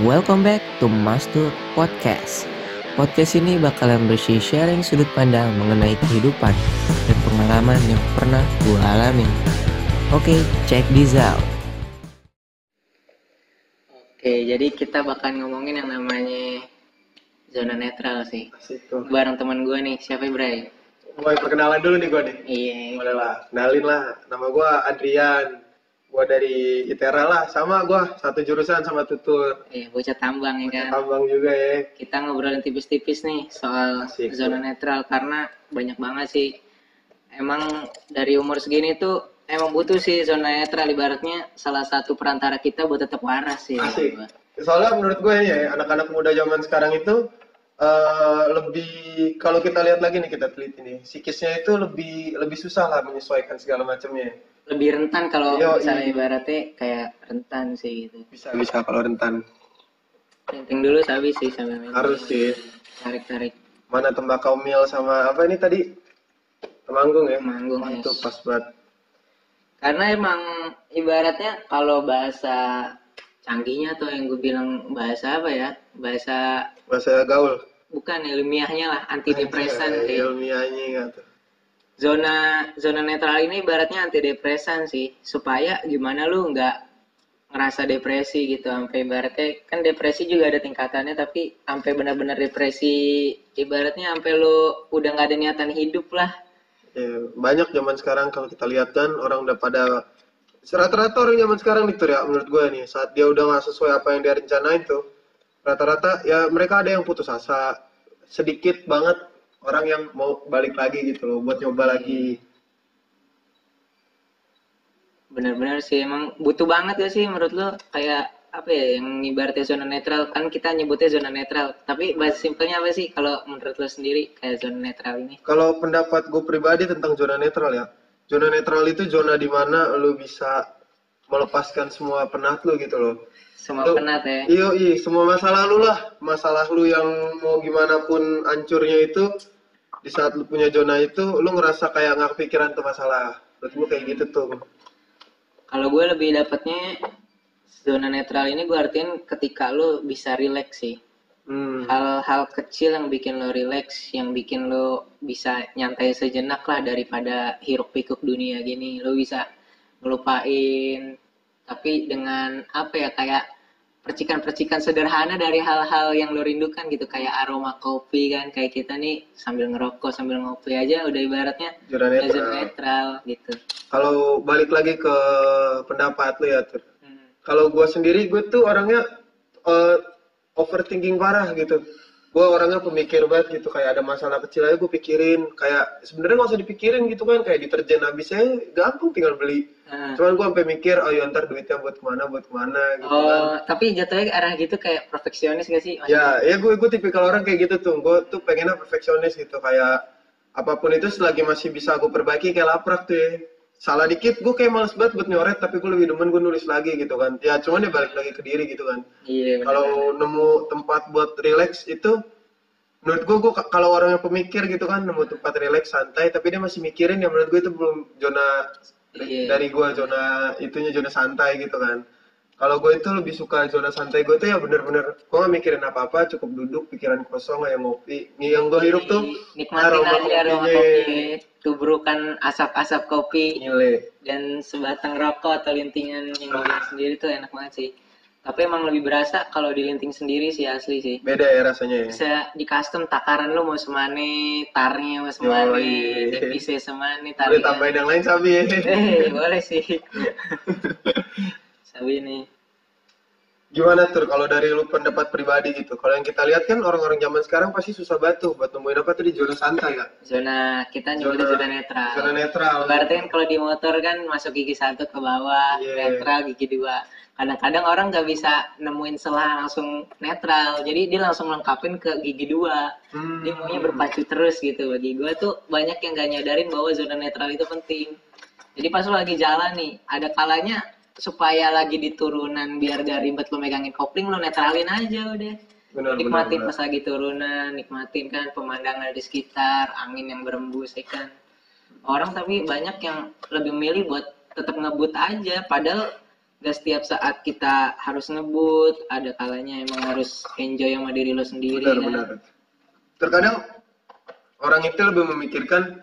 Welcome back to Master Podcast. Podcast ini bakalan bersih sharing sudut pandang mengenai kehidupan dan pengalaman yang pernah gue alami. Oke, check this out. Oke, jadi kita bakal ngomongin yang namanya zona netral sih. Situ. Bareng teman gue nih, siapa Bray? Mulai perkenalan dulu nih gue nih. Iya. Boleh lah. Kenalin lah. Nama gue Adrian. Gue dari ITERA lah. Sama gue satu jurusan sama Tutur. Iya, bocah tambang ya kan. Tambang juga ya. Kita ngobrolin tipis-tipis nih soal Asik. zona netral karena banyak banget sih. Emang dari umur segini tuh emang butuh sih zona netral ibaratnya salah satu perantara kita buat tetap waras sih. Asik. Soalnya menurut gue ya, anak-anak muda zaman sekarang itu eh, lebih kalau kita lihat lagi nih kita teliti nih, psikisnya itu lebih lebih susah lah menyesuaikan segala macamnya. Lebih rentan kalau Yo, misalnya iya. ibaratnya kayak rentan sih gitu. Bisa bisa kalau rentan. Penting dulu sabi sih main. Harus sih. tarik-tarik Mana tembakau mil sama apa ini tadi? Temanggung ya. manggung. Itu yes. pas banget. Karena emang ibaratnya kalau bahasa canggihnya tuh yang gue bilang bahasa apa ya? Bahasa Bahasa gaul. Bukan ilmiahnya lah antidepresan sih. Ilmiahnya tuh. Zona zona netral ini ibaratnya antidepresan sih supaya gimana lu nggak ngerasa depresi gitu sampai ibaratnya kan depresi juga ada tingkatannya tapi sampai benar-benar depresi ibaratnya sampai lu udah nggak ada niatan hidup lah Ya, banyak zaman sekarang kalau kita lihat kan orang udah pada rata-rata orang zaman sekarang nih ya menurut gue nih saat dia udah nggak sesuai apa yang dia rencanain tuh rata-rata ya mereka ada yang putus asa. Sedikit banget orang yang mau balik lagi gitu loh buat nyoba lagi. Benar-benar sih emang butuh banget ya sih menurut lu kayak apa ya yang ibaratnya zona netral. Kan kita nyebutnya zona netral. Tapi bahasa simpelnya apa sih kalau menurut lu sendiri kayak zona netral ini? Kalau pendapat gue pribadi tentang zona netral ya. Zona netral itu zona di mana lu bisa melepaskan semua penat lu gitu loh semua Lu- penat ya Iya, iya, semua masalah lu lah, masalah lu yang mau gimana pun hancurnya itu, di saat lu punya zona itu, lu ngerasa kayak nggak kepikiran tuh masalah. Menurut gua kayak gitu tuh. Kalau gue lebih dapetnya zona netral ini gue artiin ketika lo bisa relax sih. Hmm. Hal-hal kecil yang bikin lo relax, yang bikin lo bisa nyantai sejenak lah daripada hiruk pikuk dunia gini. Lo bisa ngelupain, tapi dengan apa ya kayak percikan-percikan sederhana dari hal-hal yang lo rindukan gitu kayak aroma kopi kan kayak kita nih sambil ngerokok sambil ngopi aja udah ibaratnya udah netral. netral gitu. Kalau balik lagi ke pendapat lu ya, Tur. Hmm. Kalau gua sendiri, gue tuh orangnya eh, overthinking parah gitu. Gua orangnya pemikir banget gitu, kayak ada masalah kecil aja gue pikirin. Kayak sebenarnya nggak usah dipikirin gitu kan, kayak deterjen habis saya gampang tinggal beli. Nah. Cuman gue sampai mikir, oh ya ntar duitnya buat ke mana, buat ke mana gitu kan. Oh, tapi jatuhnya arah gitu kayak perfeksionis gak sih? Ya, ya gue gue tipikal orang kayak gitu tuh. Gue tuh pengennya perfeksionis gitu kayak apa pun itu selagi masih bisa gue perbaiki kayak laprak tuh ya. Salah dikit gue kayak males banget buat nyoret tapi gue lebih demen gue nulis lagi gitu kan. Ya cuman ya balik lagi ke diri gitu kan. Iya. Kalau nemu tempat buat relax itu menurut gue gue kalau orang yang pemikir gitu kan nemu tempat relax santai tapi dia masih mikirin ya menurut gue itu belum zona Iya. dari gue zona itunya zona santai gitu kan kalau gue itu lebih suka zona santai gue tuh ya bener-bener gue gak mikirin apa-apa cukup duduk pikiran kosong kayak ngopi Nih yang gue hirup tuh nikmatin aroma aja aroma kopi, tubrukan asap-asap kopi Gile. dan sebatang rokok atau lintingan yang dibikin sendiri tuh enak banget sih. Tapi emang lebih berasa kalau dilinting sendiri sih asli sih. beda ya rasanya ya Bisa di custom takaran lu mau semane, tarnya mau semane, Yoi. dipisah semane, boleh tarnya. tambahin yang lain sabi ya Eh, boleh sih. Sabi nih. Gimana tur kalau dari lu pendapat pribadi gitu? Kalau yang kita lihat kan orang-orang zaman sekarang pasti susah batu buat nemuin apa tuh di zona santai ya. Zona kita nyebutnya Zona- zona netral. Zona netral. Berarti kan kalau di motor kan masuk gigi satu ke bawah, Iya. netral gigi dua. Kadang-kadang orang nggak bisa nemuin selah langsung netral, jadi dia langsung lengkapin ke gigi dua. Hmm. Dia maunya berpacu terus gitu. Bagi gue tuh banyak yang gak nyadarin bahwa zona netral itu penting. Jadi pas lu lagi jalan nih, ada kalanya supaya lagi di turunan biar gak ribet lu megangin kopling, lu netralin aja udah. Benar, nikmatin benar, pas lagi turunan, nikmatin kan pemandangan di sekitar, angin yang berembus ya kan. Orang tapi banyak yang lebih milih buat tetap ngebut aja, padahal Gak setiap saat kita harus ngebut, ada kalanya emang harus enjoy sama diri lo sendiri. benar kan? benar terkadang orang itu lebih memikirkan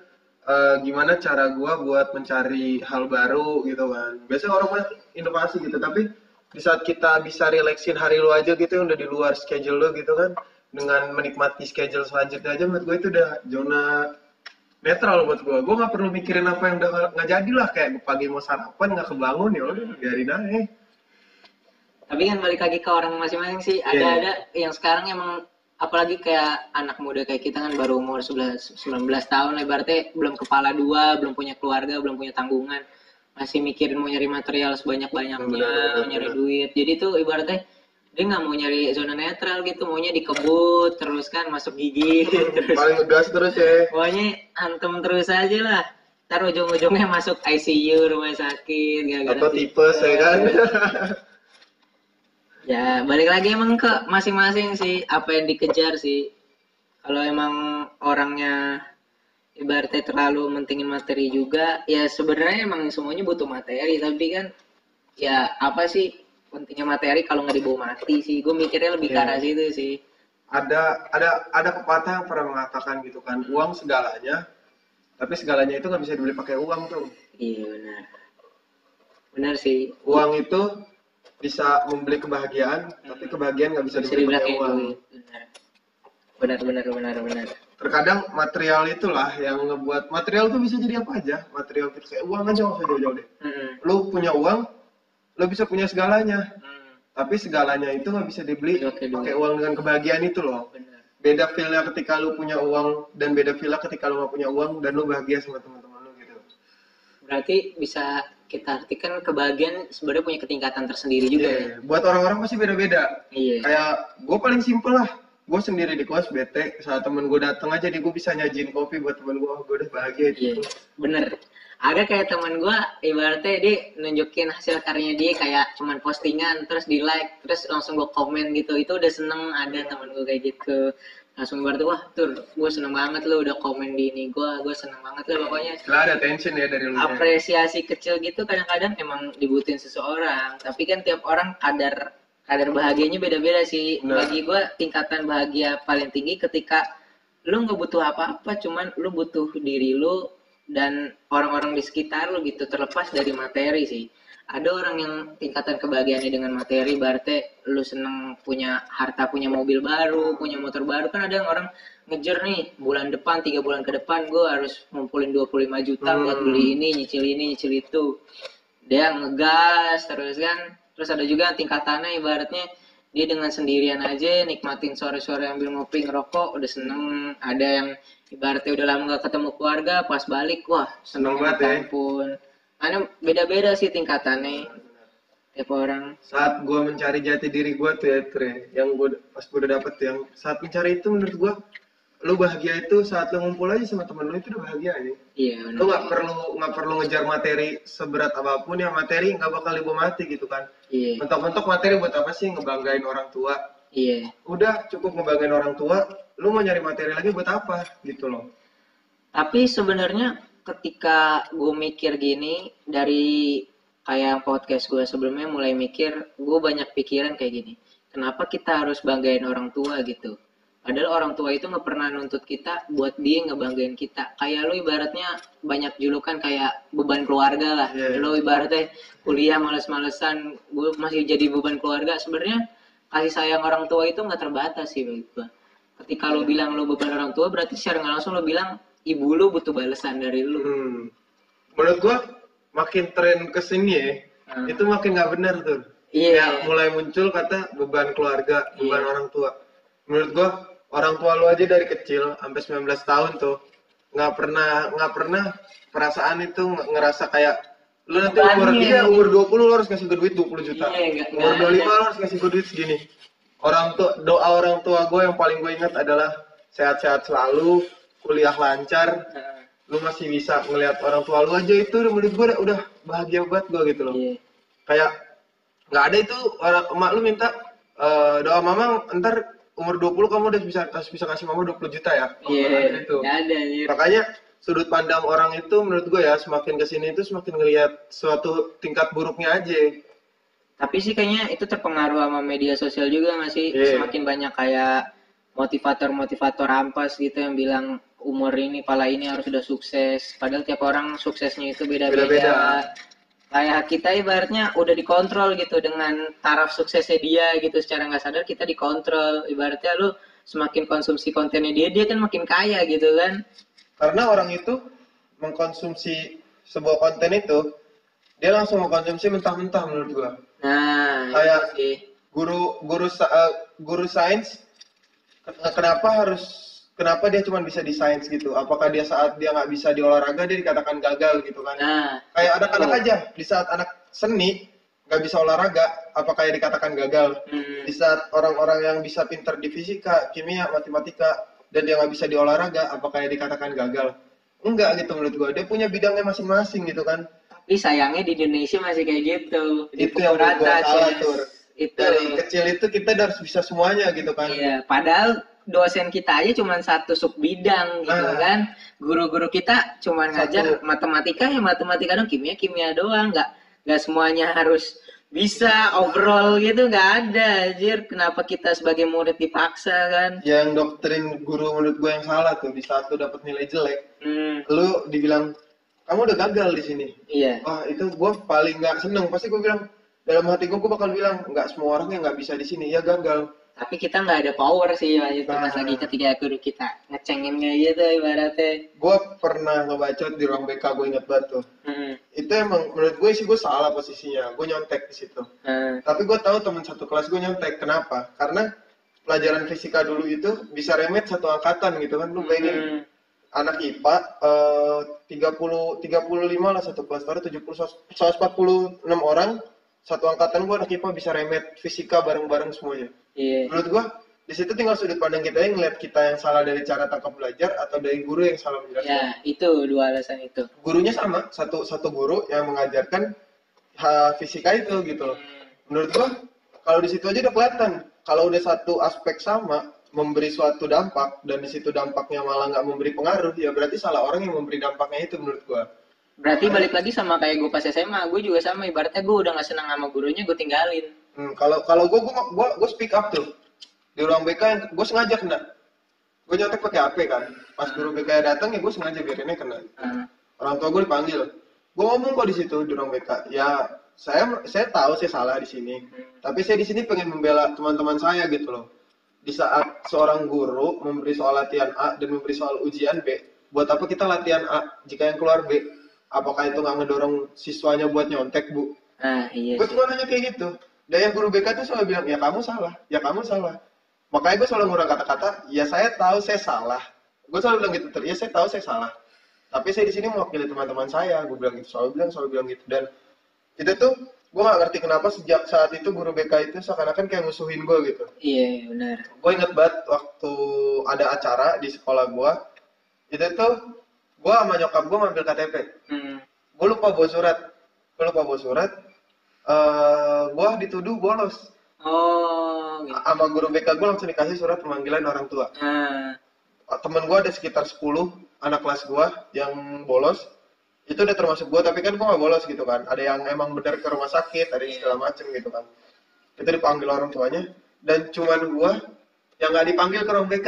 eh, gimana cara gua buat mencari hal baru gitu kan biasanya orang banyak inovasi gitu tapi di saat kita bisa relaksin hari lu aja gitu yang udah di luar schedule lu gitu kan dengan menikmati schedule selanjutnya aja menurut gue itu udah zona netral buat gua gua nggak perlu mikirin apa yang udah nggak- jadi lah kayak pagi mau sarapan nggak kebangun ya udah biarin aja Tapi kan balik lagi ke orang masing-masing sih. Ada Iya. ada yang sekarang emang apalagi kayak anak muda kayak kita kan baru umur 11 19 tahun lah ibaratnya belum kepala dua, belum punya keluarga, belum punya tanggungan. Masih mikirin mau nyari material sebanyak-banyaknya, mau nyari duit. Jadi tuh ibaratnya dia nggak mau nyari zona netral gitu, maunya dikebut terus kan masuk gigi terus paling ngegas terus ya pokoknya antem terus aja lah. Ntar ujung-ujungnya masuk ICU rumah sakit gara-gara atau tipes ya kan Ya, balik lagi emang ke masing-masing sih apa yang dikejar sih. Kalau emang orangnya ibaratnya terlalu mentingin materi juga, ya sebenarnya emang semuanya butuh materi, tapi kan ya apa sih pentingnya materi kalau nggak dibawa mati sih. Gue mikirnya lebih ke Iya. arah situ sih. ada ada ada pepatah yang pernah mengatakan gitu kan uang segalanya tapi segalanya itu nggak bisa dibeli pakai uang tuh Iya benar. Benar sih. uang itu bisa membeli kebahagiaan tapi kebahagiaan nggak bisa Bisa dibeli pakai uang. Benar. Benar benar benar terkadang material itulah yang ngebuat material tuh bisa jadi apa aja material itu kayak uang aja nggak usah jauh-jauh deh Mm-mm. lu punya uang lu bisa punya segalanya Hmm, tapi segalanya itu nggak bisa dibeli Pakai duit. pakai uang dengan kebahagiaan itu loh benar. beda feelnya ketika lu punya uang dan beda feelnya ketika lu nggak punya uang dan lu bahagia sama teman-teman lu gitu Berarti bisa kita artikan kebahagiaan sebenarnya punya ketingkatan tersendiri juga ya. Iya, buat orang-orang pasti beda-beda Iya. kayak gue paling simpel lah gue sendiri di kelas bete saat temen gue datang aja nih gue bisa nyajin kopi buat temen gue gue udah bahagia Iya, itu bener. Ada kayak teman gue, ibaratnya dia nunjukin hasil karyanya dia kayak cuman postingan, terus di like, terus langsung gue komen gitu. Itu udah seneng ada teman gue kayak gitu. Langsung ibaratnya, wah tur, gue seneng banget lo udah komen di ini gue, gue seneng banget lo pokoknya. setelah ada tension ya dari lu Apresiasi kecil gitu kadang-kadang emang dibutuhin seseorang, tapi kan tiap orang kadar kadar bahagianya beda-beda sih. Benar. Bagi gue tingkatan bahagia paling tinggi ketika lu nggak butuh apa-apa, cuman lu butuh diri lu dan orang-orang di sekitar lu gitu terlepas dari materi sih. Ada orang yang tingkatan kebahagiaannya dengan materi, berarti lu seneng punya harta, punya mobil baru, punya motor baru kan ada yang orang ngejar nih bulan depan, tiga bulan ke depan gue harus ngumpulin 25 juta buat Hmm. beli ini, nyicil ini, nyicil itu. Dia ngegas terus kan. Terus ada juga tingkatannya ibaratnya dia dengan sendirian aja nikmatin sore-sore ambil ngopi ngerokok udah seneng ada yang ibaratnya udah lama gak ketemu keluarga pas balik wah seneng banget ya. ampun Karena beda-beda sih tingkatannya. Tiap orang. Saat gue mencari jati diri gue tuh ya Tre, yang gue pas gue udah dapet yang saat mencari itu menurut gue lu bahagia itu saat lu ngumpul aja sama temen lu itu udah bahagia aja iya lu nggak perlu nggak perlu ngejar materi seberat apa pun ya materi nggak bakal ibu mati gitu kan. Iya. Mentok-mentok materi buat apa sih? Ngebanggain orang tua. Iya. Udah cukup ngebanggain orang tua lu mau nyari materi lagi buat apa? Gitu loh. Tapi sebenarnya ketika gue mikir gini dari kayak podcast gue sebelumnya mulai mikir, gue banyak pikiran kayak gini. Kenapa kita harus banggain orang tua gitu? Padahal orang tua itu nggak pernah nuntut kita buat dia ngebanggain kita. Kayak lu ibaratnya banyak julukan kayak beban keluarga lah. Iya. Lu ibaratnya kuliah males-malesan, gue masih jadi beban keluarga. Sebenarnya kasih sayang orang tua itu nggak terbatas sih bagi gue. Ketika lu bilang lu beban orang tua, berarti secara nggak langsung lu bilang ibu lu butuh balasan dari lu. Hmm. Menurut gua makin tren ke sini ya, Hmm. itu makin nggak benar tuh. Iya. Ya, mulai muncul kata beban keluarga, beban Iya. orang tua. Menurut gua orang tua lu aja dari kecil sampai 19 tahun tuh nggak pernah nggak pernah perasaan itu nge- ngerasa kayak lu nanti umur Bebannya. iya umur 20 lu harus kasih gue duit 20 juta. Iya, nggak- umur nggak 25 ada. lu harus kasih gue duit segini. Orang tua doa orang tua gue yang paling gue ingat adalah sehat-sehat selalu, kuliah lancar, lu masih bisa ngelihat orang tua lu aja itu udah menurut gue udah, bahagia banget gue gitu loh Iya. kayak nggak ada itu orang emak lu minta eh, doa mama ntar umur 20 kamu udah bisa harus bisa kasih mama 20 juta ya Iya. Ada itu ada anjir. makanya sudut pandang orang itu menurut gue ya semakin ke sini itu semakin ngelihat suatu tingkat buruknya aja Tapi sih kayaknya itu terpengaruh sama media sosial juga nggak sih? Iya. Semakin banyak kayak motivator-motivator ampas gitu yang bilang umur ini, pala ini harus udah sukses. Padahal tiap orang suksesnya itu Beda-beda. Kayak kita ibaratnya udah dikontrol gitu dengan taraf suksesnya dia gitu. Secara nggak sadar kita dikontrol. Ibaratnya lu semakin konsumsi kontennya dia, dia kan makin kaya gitu kan. Karena orang itu mengkonsumsi sebuah konten itu, dia langsung mengkonsumsi mentah-mentah menurut gua. Nah, Kayak- sih. Guru guru eh, guru sains ke- kenapa harus kenapa dia cuma bisa di sains gitu? Apakah dia saat dia nggak bisa di olahraga dia dikatakan gagal gitu kan? Nah, Kayak anak-anak aja di saat anak seni nggak bisa olahraga, apakah dia dikatakan gagal? Hmm. Di saat orang-orang yang bisa pinter di fisika, kimia, matematika, dan dia nggak bisa di olahraga, apakah dia dikatakan gagal? Enggak gitu menurut gua. Dia punya bidangnya masing-masing gitu kan. Tapi sayangnya di Indonesia masih kayak gitu. Itu yang gua salah, Ces. Tur. Itu. Dari kecil itu kita harus bisa semuanya gitu kan. Iya, padahal dosen kita aja cuma satu sub bidang gitu Nah. kan. Guru-guru kita cuma ngajar Satu. matematika ya matematika doang, kimia kimia doang, nggak nggak semuanya harus bisa overall gitu nggak ada anjir kenapa kita sebagai murid dipaksa kan Yang doktrin guru menurut gue yang salah tuh di saat lu dapet nilai jelek, hmm, lu dibilang kamu udah gagal di sini. iya Wah itu gue paling nggak seneng. Pasti gue bilang dalam hati gue gue bakal bilang nggak semua orang yang nggak bisa di sini ya gagal. Tapi kita nggak ada power sih waktu itu pas Nah. lagi ketika guru kita ngecengin kayak gitu ibaratnya Gue pernah ngebacot di ruang BK gue inget banget tuh. hmm, Itu emang menurut gue sih gue salah posisinya. Gue nyontek di situ. hmm, Tapi gue tahu teman satu kelas gue nyontek. Kenapa? Karena pelajaran fisika dulu itu bisa remet satu angkatan gitu kan. Lu bayangin hmm. anak IPA eh 30 35 lah satu kelas baru 70 146 orang satu angkatan gua anak IPA bisa remet fisika bareng-bareng semuanya. Iya Menurut gua di situ tinggal sudut pandang kita yang ngeliat kita yang salah dari cara tangkap belajar atau dari guru yang salah menjelaskan. ya itu dua alasan itu Gurunya sama, satu satu guru yang mengajarkan ha, fisika itu gitu loh. Menurut gua kalau di situ aja udah kelihatan kalau udah satu aspek sama memberi suatu dampak dan di situ dampaknya malah nggak memberi pengaruh ya berarti salah orang yang memberi dampaknya itu menurut gua. Berarti balik lagi sama kayak gue pas SMA, gue juga sama ibaratnya gue udah gak senang sama gurunya, gue tinggalin. Hmm, kalau kalau gua gua gua speak up tuh di ruang BK yang gua sengaja kena. Gua nyontek pakai HP kan. Pas guru BK datang ya gua sengaja biarinnya kena. Orang tua gue dipanggil. Gua ngomong kok di situ di ruang BK. Ya saya saya tahu saya salah di sini. Tapi saya di sini pengen membela teman-teman saya gitu loh. Di saat seorang guru memberi soal latihan A dan memberi soal ujian B, buat apa kita latihan A jika yang keluar B? Apakah itu nggak ngedorong siswanya buat nyontek, Bu? nah iya Gue cuma nanya kayak gitu. Dan yang guru BK tuh selalu bilang, ya kamu salah, ya kamu salah. Makanya gue selalu ngurang kata-kata, ya saya tahu saya salah. Gue selalu bilang gitu, ya saya tahu saya salah. Tapi saya di sini mewakili teman-teman saya, gue bilang gitu, selalu bilang, selalu bilang gitu. Dan itu tuh, gue gak ngerti kenapa sejak saat itu guru BK itu seakan-akan kayak musuhin gue gitu. Iya benar. Gue inget banget waktu ada acara di sekolah gue, itu tuh gue sama nyokap gue ngambil KTP Hmm. gue lupa bawa surat gue lupa bawa surat eh gue dituduh bolos. Oh, gitu. sama guru BK gue langsung dikasih surat pemanggilan orang tua. Nah, temen gue ada sekitar 10 anak kelas gue yang bolos. Itu udah termasuk gue tapi kan gue gak bolos gitu kan. Ada yang emang bener ke rumah sakit ada yang segala macem gitu kan. Itu dipanggil orang tuanya. Dan cuman gue yang gak dipanggil ke ruang BK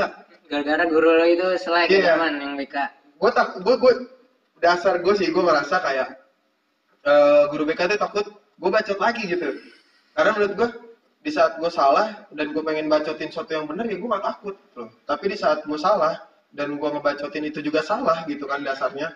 gara-gara guru lo itu selek Iya. zaman yang BK. gue tak gue gue dasar gue sih gue ngerasa kayak eh, guru BK tuh takut gue bacot lagi gitu. Karena menurut gue di saat gue salah dan gue pengen bacotin sesuatu yang benar ya gue gak takut loh tapi di saat gue salah dan gue ngebacotin itu juga salah gitu kan dasarnya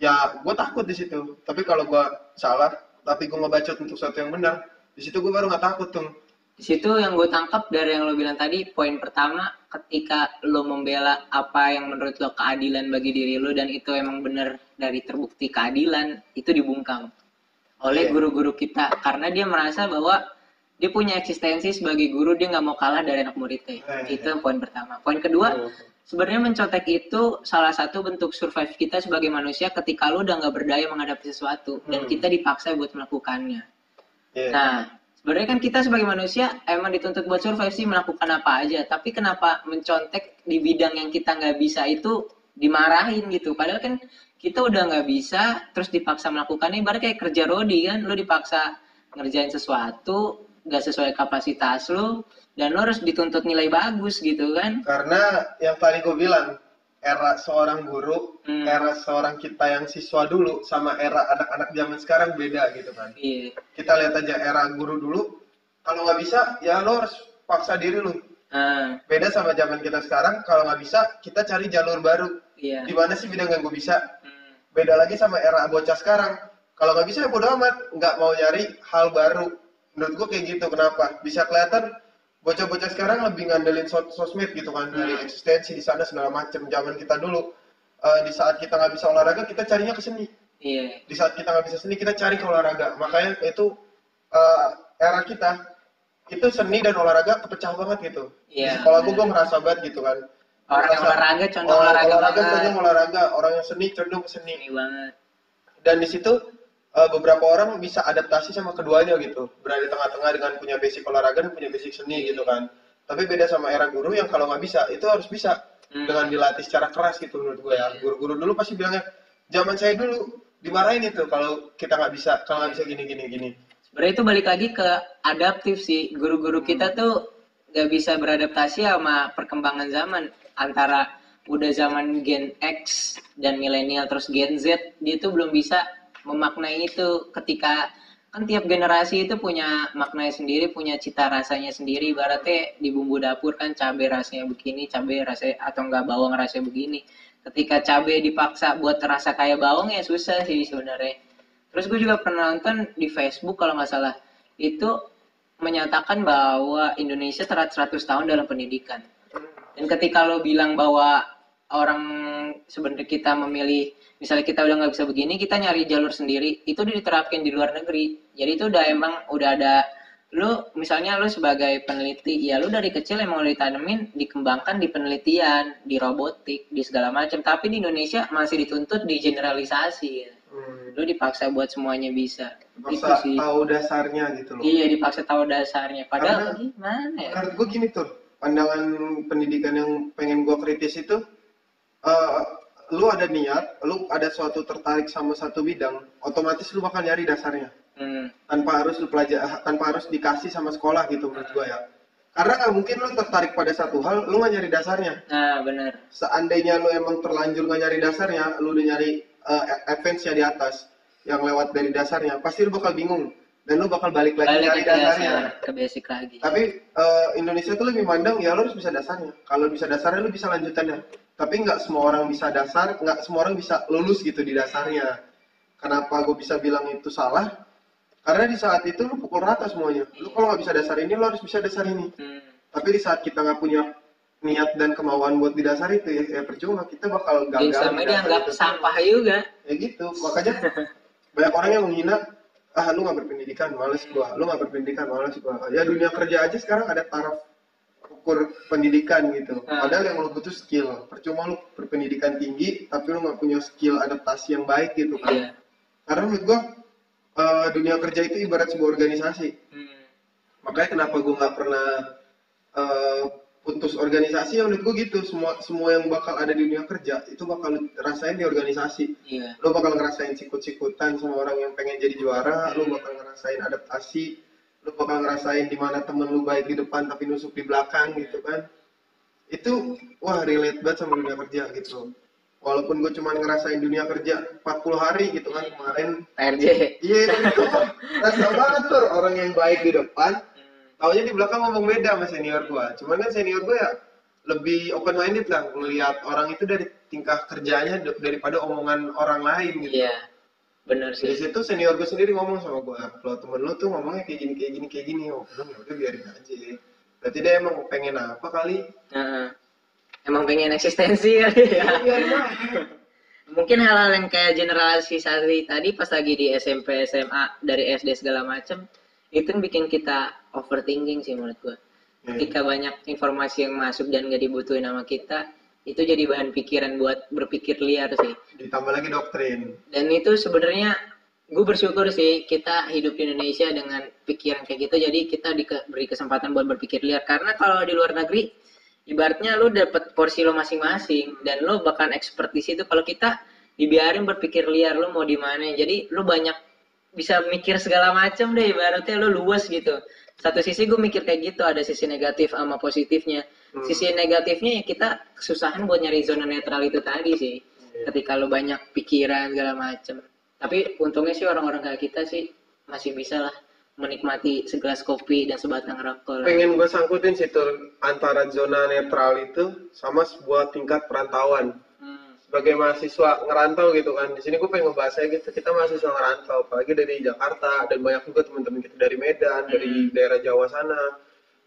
ya gue takut di situ. Tapi kalau gue salah tapi gue ngebacot untuk sesuatu yang benar di situ gue baru nggak takut tuh Di situ yang gue tangkap dari yang lo bilang tadi, poin pertama ketika lo membela apa yang menurut lo keadilan bagi diri lo dan itu emang bener dari terbukti keadilan, itu dibungkam oleh Iya. guru-guru kita karena dia merasa bahwa dia punya eksistensi sebagai guru dia nggak mau kalah dari anak muridnya. Eh, Itu poin pertama. Poin kedua, sebenarnya mencontek itu salah satu bentuk survive kita sebagai manusia ketika lo udah nggak berdaya menghadapi sesuatu dan Hmm. kita dipaksa buat melakukannya. Iya. Nah, sebenarnya kan kita sebagai manusia emang dituntut buat survive sih melakukan apa aja. Tapi kenapa mencontek di bidang yang kita nggak bisa itu dimarahin gitu? Padahal kan kita udah nggak bisa, terus dipaksa melakukannya. Ibarat kayak kerja rodi kan, lu dipaksa ngerjain sesuatu gak sesuai kapasitas lu dan lo harus dituntut nilai bagus gitu kan Karena yang tadi gue bilang, era seorang guru, Hmm. era seorang kita yang siswa dulu sama era anak-anak zaman sekarang beda gitu kan. iya Kita lihat aja era guru dulu, kalau nggak bisa ya lo harus paksa diri lu. ah Beda sama zaman kita sekarang, kalau nggak bisa kita cari jalur baru. iya Di mana sih bidang yang gue bisa? Hmm. Beda lagi sama era bocah sekarang. Kalau nggak bisa ya bodo amat, nggak mau nyari hal baru. Menurut gue kayak gitu. Kenapa? Bisa kelihatan bocah-bocah sekarang lebih ngandelin sos sosmed gitu kan, dari eksistensi di sana segala macem. Zaman kita dulu, eh, di saat kita nggak bisa olahraga, kita carinya ke seni. iya Di saat kita nggak bisa seni, kita cari ke olahraga. Makanya itu eh, era kita, itu seni dan olahraga kepecah banget gitu. Di Iya, sekolah gue, gue merasa banget gitu kan. Orang yang olahraga condong oh, olahraga olahraga banget. condong olahraga, orang yang seni condong ke seni. Ini banget. Dan di situ eh, beberapa orang bisa adaptasi sama keduanya gitu. Berada di tengah-tengah dengan punya basic olahraga dan punya basic seni gitu kan. Tapi beda sama era guru yang kalau nggak bisa itu harus bisa. Hmm. dengan dilatih secara keras gitu menurut gue ya. Guru-guru dulu pasti bilangnya zaman saya dulu dimarahin itu kalau kita nggak bisa kalau nggak bisa gini gini gini. Sebenarnya itu balik lagi ke adaptif sih. Guru-guru kita tuh gak bisa beradaptasi sama perkembangan zaman antara udah zaman Gen X dan milenial terus Gen Z dia tuh belum bisa memaknai itu. Ketika kan tiap generasi itu punya maknanya sendiri punya cita rasanya sendiri. Ibaratnya di bumbu dapur kan cabai rasanya begini cabai rasanya atau enggak bawang rasanya begini. Ketika cabai dipaksa buat terasa kayak bawang ya susah sih sebenarnya. Terus gue juga pernah nonton di Facebook kalau nggak salah. Itu menyatakan bahwa Indonesia terat 100 tahun dalam pendidikan. Dan ketika lo bilang bahwa orang sebenarnya kita memilih misalnya kita udah nggak bisa begini kita nyari jalur sendiri itu udah diterapkan di luar negeri. Jadi itu udah emang udah ada lu misalnya lu sebagai peneliti ya lu dari kecil emang udah ditanemin dikembangkan di penelitian di robotik di segala macam. Tapi di Indonesia masih dituntut di generalisasi ya. hmm. lu dipaksa buat semuanya bisa. Sih. tahu dasarnya gitu loh. Iya dipaksa tahu dasarnya. Padahal Karena- gimana ya? menurut gue gini tuh pandangan pendidikan yang pengen gue kritis itu eh, lu ada niat lu ada suatu tertarik sama satu bidang otomatis lu bakal nyari dasarnya. Hmm. tanpa harus lu pelajari tanpa harus dikasih sama sekolah gitu menurut gue ya. Karena nggak mungkin lu tertarik pada satu hal lu nggak nyari dasarnya. Nah benar. Seandainya lu emang terlanjur nggak nyari dasarnya lu udah nyari eh, advance nya di atas yang lewat dari dasarnya pasti lu bakal bingung dan lu bakal balik lagi balik ke dasarnya dasar ke basic lagi tapi eh, Indonesia tuh lebih mandang ya lo harus bisa dasarnya. Kalau bisa dasarnya lo bisa lanjutannya. Tapi nggak semua orang bisa dasar, nggak semua orang bisa lulus gitu di dasarnya. Kenapa gue bisa bilang itu salah? Karena di saat itu lo pukul rata semuanya. Lo kalau nggak bisa dasar ini, lo harus bisa dasar ini. hmm. Tapi di saat kita nggak punya niat dan kemauan buat di dasar itu ya, ya percuma kita bakal gagal. Dasar dianggap sampah juga Ya gitu. Makanya banyak orang yang menghina ah lu nggak berpendidikan males gua. Lu nggak berpendidikan males gua. Ya dunia kerja aja sekarang ada taraf ukur pendidikan gitu. Hmm. padahal yang lu butuh skill. Percuma lu berpendidikan tinggi tapi lu nggak punya skill adaptasi yang baik gitu kan. Iya. Karena menurut gua eh, dunia kerja itu ibarat sebuah organisasi. Hmm. makanya kenapa gua nggak pernah eh, putus organisasi ya menurut gua gitu semua semua yang bakal ada di dunia kerja itu bakal rasain di organisasi iya lo bakal ngerasain sikut-sikutan sama orang yang pengen jadi juara, lo bakal ngerasain adaptasi, lo bakal ngerasain di mana temen lo baik di depan tapi nusuk di belakang gitu kan. Itu wah relate banget sama dunia kerja gitu. Walaupun gue cuma ngerasain dunia kerja 40 hari gitu kan kemarin. PRJ Iya itu rasa banget tuh orang yang baik di depan, Hmm. Taunya di belakang ngomong beda sama senior gue. Cuman kan senior gue ya lebih open minded lah melihat orang itu dari tingkah kerjanya daripada omongan orang lain gitu. iya benar Di sih situ senior gue sendiri ngomong sama gue, kalau temen lu tuh ngomongnya kayak gini kayak gini kayak gini, oh belum ya udah biarin aja. Berarti dia emang pengen apa kali? Heeh. emang pengen eksistensi kali ya aja. mungkin hal-hal yang kayak generalisasi tadi pas lagi di SMP SMA dari SD segala macem itu yang bikin kita overthinking sih menurut gua Hmm. ketika banyak informasi yang masuk dan gak dibutuhin sama kita itu jadi bahan pikiran buat berpikir liar sih Ditambah lagi doktrin. dan itu sebenarnya gue bersyukur sih kita hidup di Indonesia dengan pikiran kayak gitu jadi kita diberi kesempatan buat berpikir liar karena kalau di luar negeri ibaratnya lu dapet porsi lo masing-masing dan lo bahkan expert di situ kalau kita dibiarin berpikir liar lo mau di mana jadi lu banyak bisa mikir segala macam deh ibaratnya lu luas gitu satu sisi gue mikir kayak gitu ada sisi negatif sama positifnya Hmm. sisi negatifnya ya kita kesusahan buat nyari zona netral itu tadi sih Iya. ketika lu banyak pikiran segala macem tapi untungnya sih orang-orang kayak kita sih masih bisa lah menikmati segelas kopi dan sebatang rokok pengen gue sangkutin situ antara zona netral itu sama sebuah tingkat perantauan. Sebagai mahasiswa ngerantau gitu kan. Di sini gue pengen ngebahasnya gitu kita mahasiswa ngerantau apalagi dari Jakarta dan banyak juga teman-teman kita dari Medan dari daerah Jawa sana.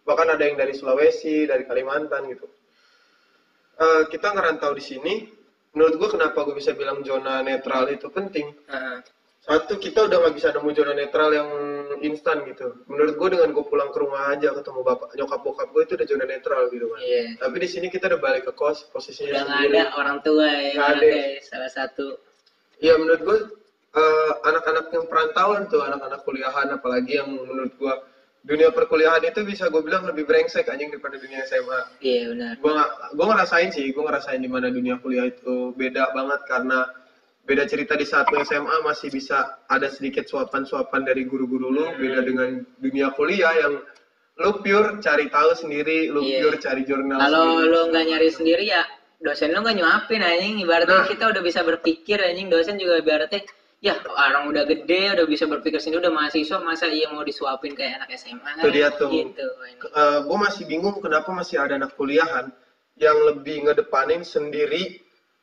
Bahkan ada yang dari Sulawesi dari Kalimantan gitu. Eh, kita ngerantau di sini. Menurut gue kenapa gue bisa bilang zona netral itu penting? Heeh. Satu kita udah nggak bisa nemu zona netral yang instan gitu menurut gue dengan gue pulang ke rumah aja ketemu bapak nyokap bokap gue itu udah zona netral gitu kan Iya. tapi di sini kita udah balik ke kos posisinya udah nggak ada orang tua ya ada. salah satu Iya menurut gue eh, anak-anak yang perantauan tuh anak-anak kuliahan apalagi yang menurut gue dunia perkuliahan itu bisa gue bilang lebih brengsek anjing daripada dunia SMA. iya benar Gue gue ngerasain sih, gue ngerasain di mana dunia kuliah itu beda banget karena beda cerita di saat lu SMA masih bisa ada sedikit suapan-suapan dari guru-guru lu, beda dengan dunia kuliah yang lu pure cari tahu sendiri, lu Iya. pure cari jurnal kalau lu nggak nyari sendiri ya dosen lu nggak nyuapin anjing ibaratnya Nah. kita udah bisa berpikir anjing dosen juga ibaratnya ya orang udah gede udah bisa berpikir sendiri udah mahasiswa masa iya mau disuapin kayak anak SMA Itu dia tuh. gitu anjing. gue Eh, masih bingung kenapa masih ada anak kuliahan yang lebih ngedepanin sendiri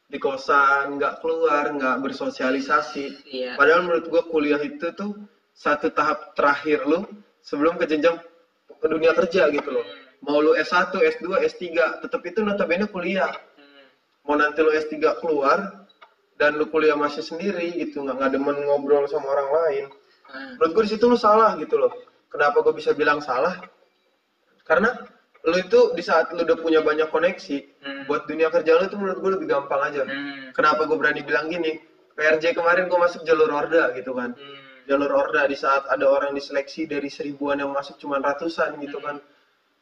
di kosan, nggak keluar, nggak bersosialisasi. iya Padahal menurut gue kuliah itu tuh satu tahap terakhir lu sebelum ke jenjang ke dunia kerja gitu loh. Mau lu S1, S2, S3, tetap itu notabene kuliah. Hmm. Mau nanti lu S3 keluar dan lu kuliah masih sendiri gitu, nggak nggak demen ngobrol sama orang lain Hmm. menurut gue di situ lu salah gitu loh kenapa gue bisa bilang salah karena lu itu di saat lu udah punya banyak koneksi Hmm. buat dunia kerja lu itu menurut gue lebih gampang aja Hmm. kenapa gue berani bilang gini PRJ kemarin gue masuk jalur orda gitu kan Hmm. jalur orda di saat ada orang diseleksi dari seribuan yang masuk cuma ratusan gitu kan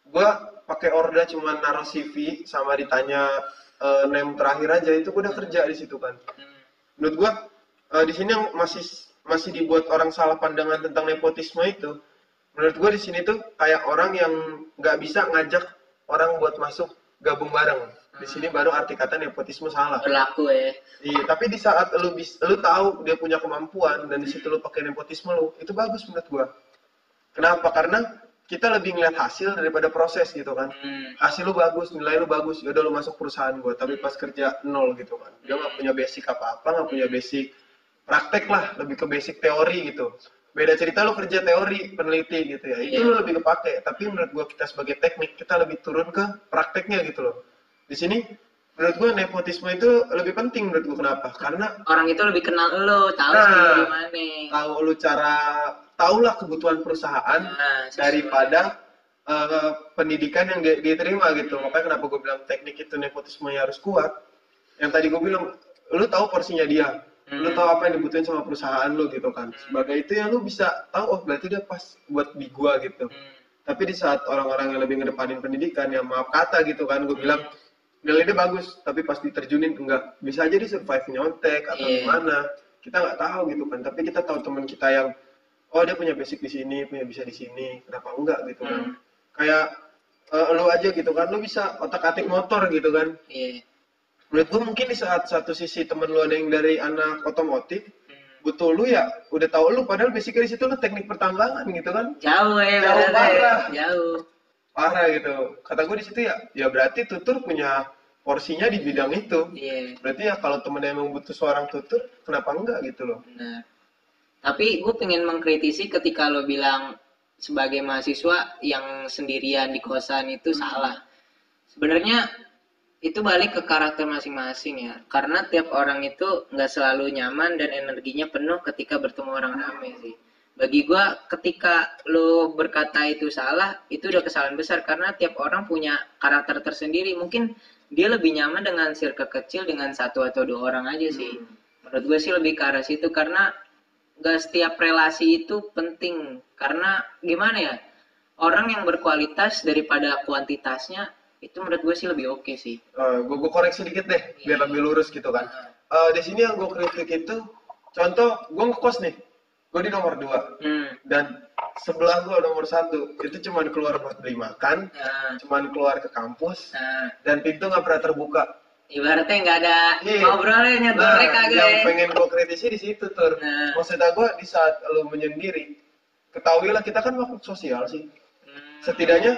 gue pakai orda cuma naruh CV sama ditanya eh, name terakhir aja itu gue udah kerja di situ kan Hmm. menurut gua eh, di sini yang masih masih dibuat orang salah pandangan tentang nepotisme itu menurut gua di sini tuh kayak orang yang nggak bisa ngajak orang buat masuk gabung bareng. Di sini baru arti kata nepotisme salah. Berlaku ya. Iya tapi di saat lu bis lu tahu dia punya kemampuan dan di situ lu pakai nepotisme lu itu bagus menurut gua. Kenapa? Karena kita lebih ngeliat hasil daripada proses gitu kan. Hmm. hasil lu bagus, nilai lu bagus, ya udah lu masuk perusahaan gua, tapi pas kerja nol gitu kan. Dia nggak punya basic apa-apa, nggak punya basic praktek lah, lebih ke basic teori gitu. Beda cerita lu kerja teori, peneliti gitu ya, itu Iya. lu lebih kepake. Tapi menurut gua kita sebagai teknik, kita lebih turun ke prakteknya gitu loh. Di sini menurut gua nepotisme itu lebih penting menurut gua kenapa? Karena orang itu lebih kenal lo tahu Nah. gimana tahu lu cara tahulah kebutuhan perusahaan Nah, daripada eh, pendidikan yang dia, dia terima gitu makanya kenapa gue bilang teknik itu nepotismenya harus kuat yang tadi gue bilang lu tahu porsinya dia lu Hmm. tahu apa yang dibutuhin sama perusahaan lu gitu kan. Sebagai itu ya lu bisa tahu oh berarti dia pas buat di gua gitu. Hmm. tapi di saat orang-orang yang lebih ngedepanin pendidikan yang maaf kata gitu kan gue bilang nilai dia bagus tapi pas diterjunin enggak. Bisa aja di survive nyontek atau Iya. gimana. Kita nggak tahu gitu kan. Tapi kita tahu teman kita yang oh dia punya basic di sini punya bisa di sini. Kenapa enggak? gitu kan. Hmm. kayak eh, lu aja gitu kan. Lu bisa otak atik motor gitu kan. Iya menurut gue mungkin di saat satu sisi temen lu ada yang dari anak otomotif Hmm. butuh lu ya udah tahu lu padahal basicnya di situ lu teknik pertambangan gitu kan. Jauh ya Jauh berarti. parah. jauh. Parah gitu. Kata gue di situ ya ya berarti tutur punya porsinya di bidang itu. Iya. Berarti ya kalau temennya emang butuh seorang tutur kenapa enggak gitu loh. Benar. Tapi gue pengen mengkritisi ketika lo bilang sebagai mahasiswa yang sendirian di kosan itu salah. Sebenarnya itu balik ke karakter masing-masing ya. Karena tiap orang itu nggak selalu nyaman dan energinya penuh ketika bertemu orang ramai sih. Bagi gua ketika lo berkata itu salah itu udah kesalahan besar. Karena tiap orang punya karakter tersendiri. Mungkin dia lebih nyaman dengan circle kecil dengan satu atau dua orang aja sih. Menurut gue sih lebih ke arah situ. Karena gak setiap relasi itu penting. Karena gimana ya? Orang yang berkualitas daripada kuantitasnya itu menurut gue sih lebih oke sih. Gue gue koreksi dikit deh biar lebih lurus gitu kan. Eh, di sini yang gue kritik itu contoh gue ngekos nih. Gue di nomor dua. Hmm. dan sebelah gue nomor satu itu cuman keluar buat beli makan Nah, cuman keluar ke kampus nah, dan pintu nggak pernah terbuka. Ibaratnya nggak ada Iya. ngobrolnya nah kagak yang ya. pengen gue kritisi di situ tur. Nah. maksudnya gue di saat lo menyendiri ketahuilah kita kan makhluk sosial sih. Hmm. setidaknya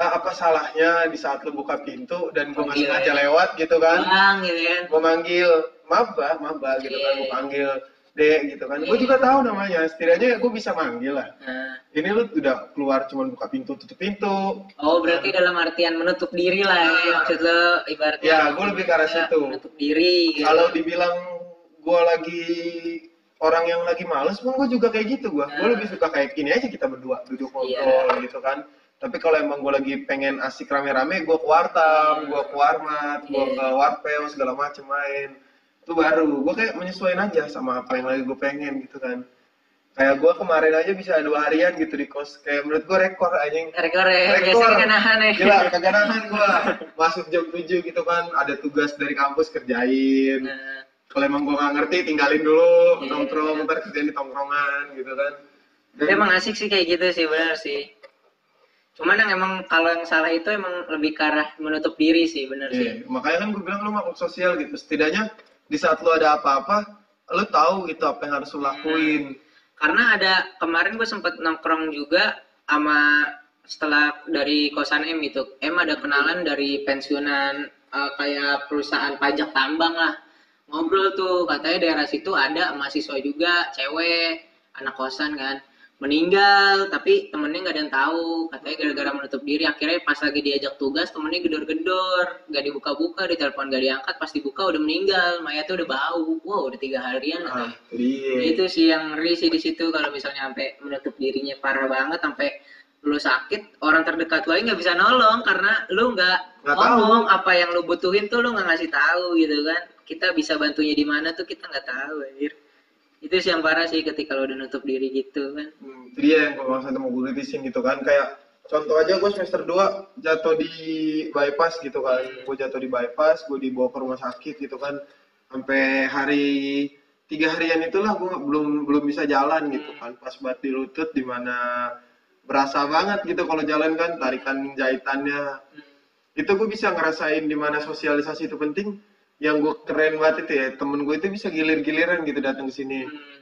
ah, apa salahnya di saat lo buka pintu dan gue nggak Manggil sengaja aja. lewat gitu kan gitu kan. mau manggil maba maba gitu kan Iya. mau panggil dek gitu kan gue Iya. juga tahu namanya setidaknya gue bisa manggil lah Nah. ini lu udah keluar cuman buka pintu tutup pintu Oh berarti dalam artian menutup diri lah ya maksud lo ibaratnya Ya, gua lebih ke arah Ya, situ. menutup diri gitu. kalau dibilang gue lagi orang yang lagi males pun gue juga kayak gitu gue gue Nah. lebih suka kayak gini aja kita berdua duduk Iya. ngobrol gitu kan tapi kalau emang gue lagi pengen asik rame-rame gue ke wartam gue ke warmat gue Iya. ke warpel segala macem main itu baru gue kayak menyesuaikan aja sama apa yang lagi gue pengen gitu kan kayak gue kemarin aja bisa dua harian gitu di kos kayak menurut gue rekor aja rekor ya Rekor. kan nahan ya Gila, kagak nahan gua. Masuk jam 7 gitu kan, ada tugas dari kampus kerjain. Nah, Kalau emang gua nggak ngerti, tinggalin dulu, Iya. nongkrong, ntar kerjain di tongkrongan gitu kan. Dan- tapi emang asik sih kayak gitu sih benar sih cuman yang emang kalau yang salah itu emang lebih ke arah menutup diri sih benar sih. Iya, makanya kan gue bilang lu makhluk sosial gitu. Setidaknya di saat lu ada apa-apa, lu tahu gitu apa yang harus lu lakuin. karena ada kemarin gue sempet nongkrong juga sama setelah dari kosan M itu. M ada kenalan dari pensiunan eh, kayak perusahaan pajak tambang lah. Ngobrol tuh katanya daerah situ ada mahasiswa juga cewek anak kosan kan meninggal tapi temennya nggak ada yang tahu. Katanya gara-gara menutup diri akhirnya pas lagi diajak tugas temennya gedor-gedor. Nggak dibuka-buka ditelepon nggak diangkat pas dibuka udah meninggal. Mayatnya udah bau. Wow udah tiga harian Ah, iya. itu sih yang ngeri sih di situ kalau misalnya sampai menutup dirinya parah banget sampai lu sakit orang terdekat lu aja nggak bisa nolong karena lu nggak ngomong apa yang lu butuhin tuh lu nggak ngasih tahu gitu kan. Kita bisa bantunya di mana tuh kita nggak tahu anjir itu sih yang parah sih ketika lu udah nutup diri gitu kan. Hmm, itu dia yang gue maksudnya mau gue kritisin gitu kan kayak contoh aja gue semester 2 jatuh di bypass gitu kan. Gue jatuh di bypass gue dibawa ke rumah sakit gitu kan. Sampai hari tiga harian itulah gue belum belum bisa jalan gitu kan. Pas banget di lutut di mana berasa banget gitu kalau jalan kan tarikan jahitannya itu gue bisa ngerasain di mana sosialisasi itu penting yang gue keren banget itu ya temen gue itu bisa gilir-giliran gitu datang ke sini. Hmm.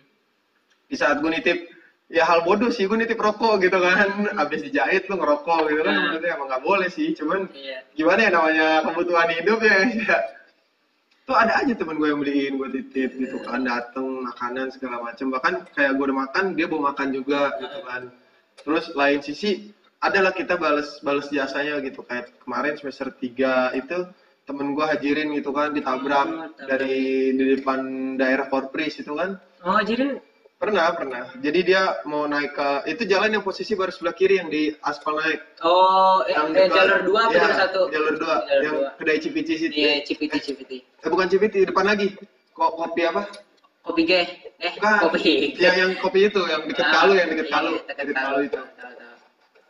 di saat gue nitip ya hal bodoh sih gue nitip rokok gitu kan. Habis dijahit lu ngerokok gitu kan Hmm. menurutnya emang nggak boleh sih cuman iya. gimana ya namanya kebutuhan hidup ya, ya. tuh ada aja temen gue yang beliin gue titip gitu kan dateng makanan segala macam bahkan kayak gue udah makan dia bawa makan juga gitu kan. Terus lain sisi adalah kita balas balas jasanya gitu. Kayak kemarin semester 3 itu temen gue hajirin gitu kan ditabrak Oh, tabrak. dari di depan daerah Korpris itu kan oh jadi Pernah, pernah. Jadi dia mau naik ke itu jalan yang posisi baru sebelah kiri yang di aspal naik. oh eh, eh, depan- jalur dua apa Iya, jalur satu Jalur dua, Jalur yang dua. kedai Cipiti situ. iya cipiti cipiti Eh bukan Cipiti, depan lagi. Kok kopi apa? kopi ge eh Bukan. kopi Ya yang kopi itu, yang deket Ah, Kalu, yang deket iya, Kalu, deket deket Kalu. Kalu itu. Tahu, tahu.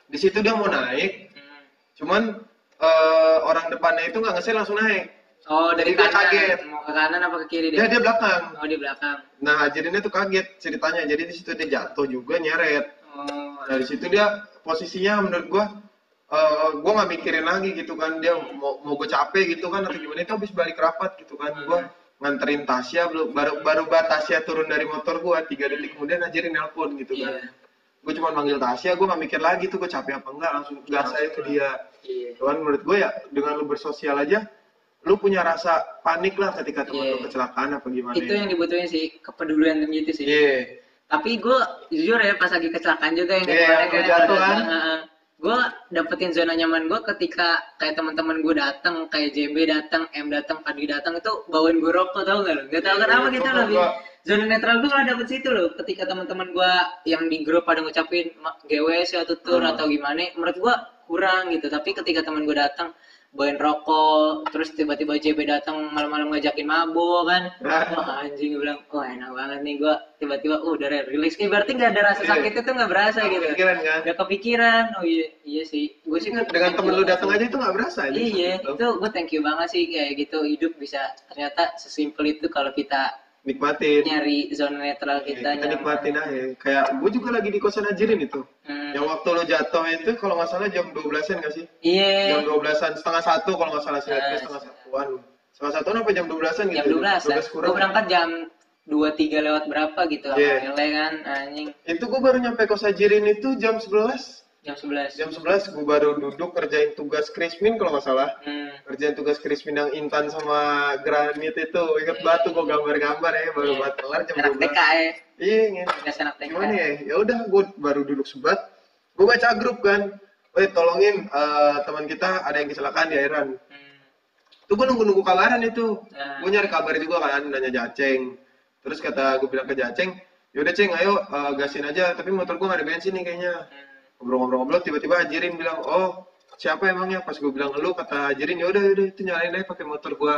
Di situ dia mau naik, Hmm. cuman eh, orang depannya itu nggak ngeser langsung naik. Oh, dari Jadi dia kanan. kaget. Mau ke kanan apa ke kiri Dia dia? dia belakang. Oh, di belakang. Nah hajirinnya tuh kaget ceritanya. Jadi di situ dia jatuh juga nyeret. Oh. dari situ dia posisinya menurut gua eh gua nggak mikirin lagi gitu kan dia mau mau gue capek gitu kan atau gimana itu habis balik rapat gitu kan gua nganterin Tasya baru baru baru Tasya turun dari motor gua tiga detik kemudian ajarin nelpon gitu kan Iya. Gue cuma manggil Tasya gue nggak mikir lagi tuh gue capek apa enggak langsung gas aja ke dia Iya. cuman menurut gue ya dengan lu bersosial aja lu punya rasa panik lah ketika teman Iya. lu kecelakaan apa gimana Itu yang dibutuhin sih, kepedulian gitu sih. iya Tapi gue jujur ya pas lagi kecelakaan juga yang Iya, kemarin yang jatuh kan? Gue dapetin zona nyaman gue ketika kayak teman-teman gue datang, kayak JB datang, M datang, Fadli datang itu bawain gue rokok tau gak lo? Gak tau Iya, kenapa iya, gitu gua- loh. gua- Zona netral gue dapet situ loh. Ketika teman-teman gue yang di grup pada ngucapin "Ma- GWS ya tutur Hmm. atau gimana, menurut gue kurang gitu. Tapi ketika teman gue datang bawain rokok, terus tiba-tiba JB datang malam-malam ngajakin mabok kan. Wah anjing gue bilang, wah enak banget nih gue tiba-tiba uh, udah relax. Kayak berarti gak ada rasa sakit itu gak berasa gitu. kepikiran kan Gak kepikiran. Oh iya, iya sih. Gue sih dengan temen lu datang aja itu nggak berasa Iya, Gitu. itu gue thank you banget sih kayak gitu hidup bisa ternyata sesimpel itu kalau kita nikmatin nyari zona netral kita, kita nyaman. nikmatin aja kayak gue juga lagi di kosan Ajirin itu Hmm. yang waktu lo jatuh itu kalau nggak salah jam 12-an nggak sih Iya, jam 12-an setengah satu kalau nggak salah sih Eh, setengah satuan setengah satuan apa jam 12-an gitu jam 12 lah. 12 kurang Gue berangkat jam 2 3 lewat berapa gitu Iya. yeah. kan anjing itu gue baru nyampe kos Ajirin itu jam 11 jam 11. jam 11 gue baru duduk kerjain tugas Krismin kalau nggak salah Hmm. kerjaan tugas Crispin yang Intan sama Granit itu inget batu gue gambar-gambar ya baru Iya. buat kelar jam 12 TK ya. iya anak TK. gimana ya ya udah gue baru duduk sebat gue baca grup kan Weh tolongin eh, teman kita ada yang kecelakaan di airan Hmm. tuh gue nunggu-nunggu kabaran itu Nah. gue nyari kabar juga kan nanya Jaceng terus kata gue bilang ke Jaceng yaudah Ceng ayo eh, gasin aja tapi motor gue gak ada bensin nih kayaknya Hmm. Ngobrol-ngobrol-ngobrol tiba-tiba Hajirin bilang oh siapa emangnya pas gue bilang lu kata Hajirin yaudah yaudah itu nyalain aja pakai motor gue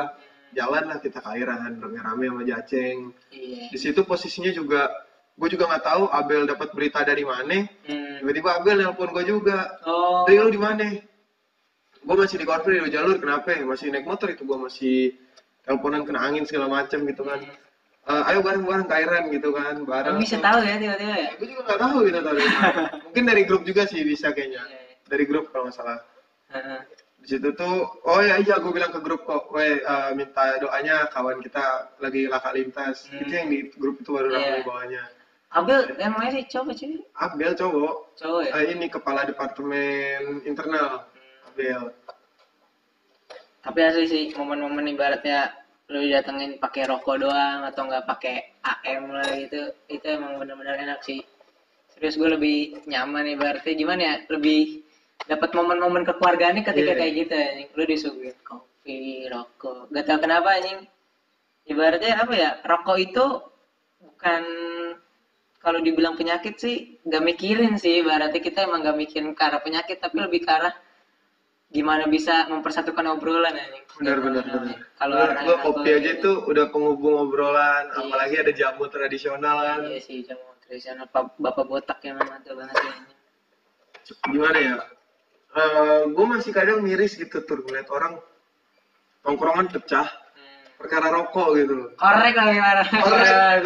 jalan lah kita ke airan rame-rame sama Jaceng Iya. di situ posisinya juga gue juga nggak tahu Abel dapat berita dari mana Hmm. tiba-tiba Abel nelpon gue juga Oh. Dari lu di mana gue masih di korpri di jalur kenapa ya? masih naik motor itu gue masih teleponan kena angin segala macam gitu kan Eh, ayo bareng-bareng ke gitu kan bareng bisa tahu ya tiba-tiba ya? gue juga nggak tahu gitu tadi mungkin dari grup juga sih bisa kayaknya Iya. dari grup kalau nggak salah di situ tuh oh ya iya gue bilang ke grup kok weh eh, minta doanya kawan kita lagi laka lintas Hmm. itu yang di grup itu baru Iya. ramai bawahnya Abel emangnya sih coba cuy. Abel cowok Cowok ya? Eh, ini kepala departemen internal Abel Tapi asli sih momen-momen ibaratnya lu datengin pakai rokok doang atau nggak pakai AM lah gitu itu emang bener-bener enak sih. Serius gue lebih nyaman ibaratnya gimana ya lebih dapat momen-momen kekeluargaannya ketika Iya. kayak gitu anjing. Lu disuguhin kopi rokok. Gak tau kenapa anjing. Ibaratnya apa ya rokok itu bukan kalau dibilang penyakit sih gak mikirin sih. Ibaratnya kita emang gak mikirin ke arah penyakit tapi lebih ke arah gimana bisa mempersatukan obrolan anjing. Benar benar benar. Kalau Benar, orang gua kopi aja gitu. tuh udah penghubung obrolan Iya. apalagi ada jamu tradisional kan. Iya sih jamu tradisional. Pak- bapak botak yang memang tuh banget sih anjing. gimana ya? Gue masih kadang miris gitu tuh ngeliat orang tongkrongan pecah Hmm. perkara rokok gitu. Korek lah gimana Korek,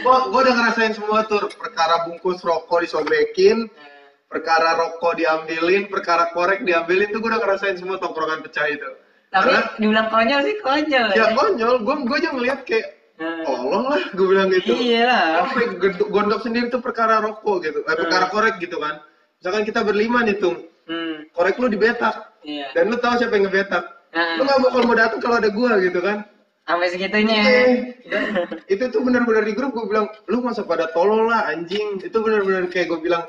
gua udah ngerasain semua tuh perkara bungkus rokok disobekin perkara rokok diambilin perkara korek diambilin tuh gue udah ngerasain semua tongkrongan pecah itu. Tapi Karena, dibilang konyol sih konyol ya. Konyol. Gue gue aja ngeliat kayak Hmm. tolong lah gue bilang gitu. Iya sampai gondok sendiri tuh perkara rokok gitu. Eh, perkara korek gitu kan. Misalkan kita berlima nih tuh hmm. korek lu dibetak. Iya. Dan lu tahu siapa yang ngebetak? Nah, lu gak bakal mau datang kalau ada gua gitu kan. Sampai segitunya. Eh, dan itu tuh benar-benar di grup gue bilang lu masa pada tolol lah anjing. Itu benar-benar kayak gue bilang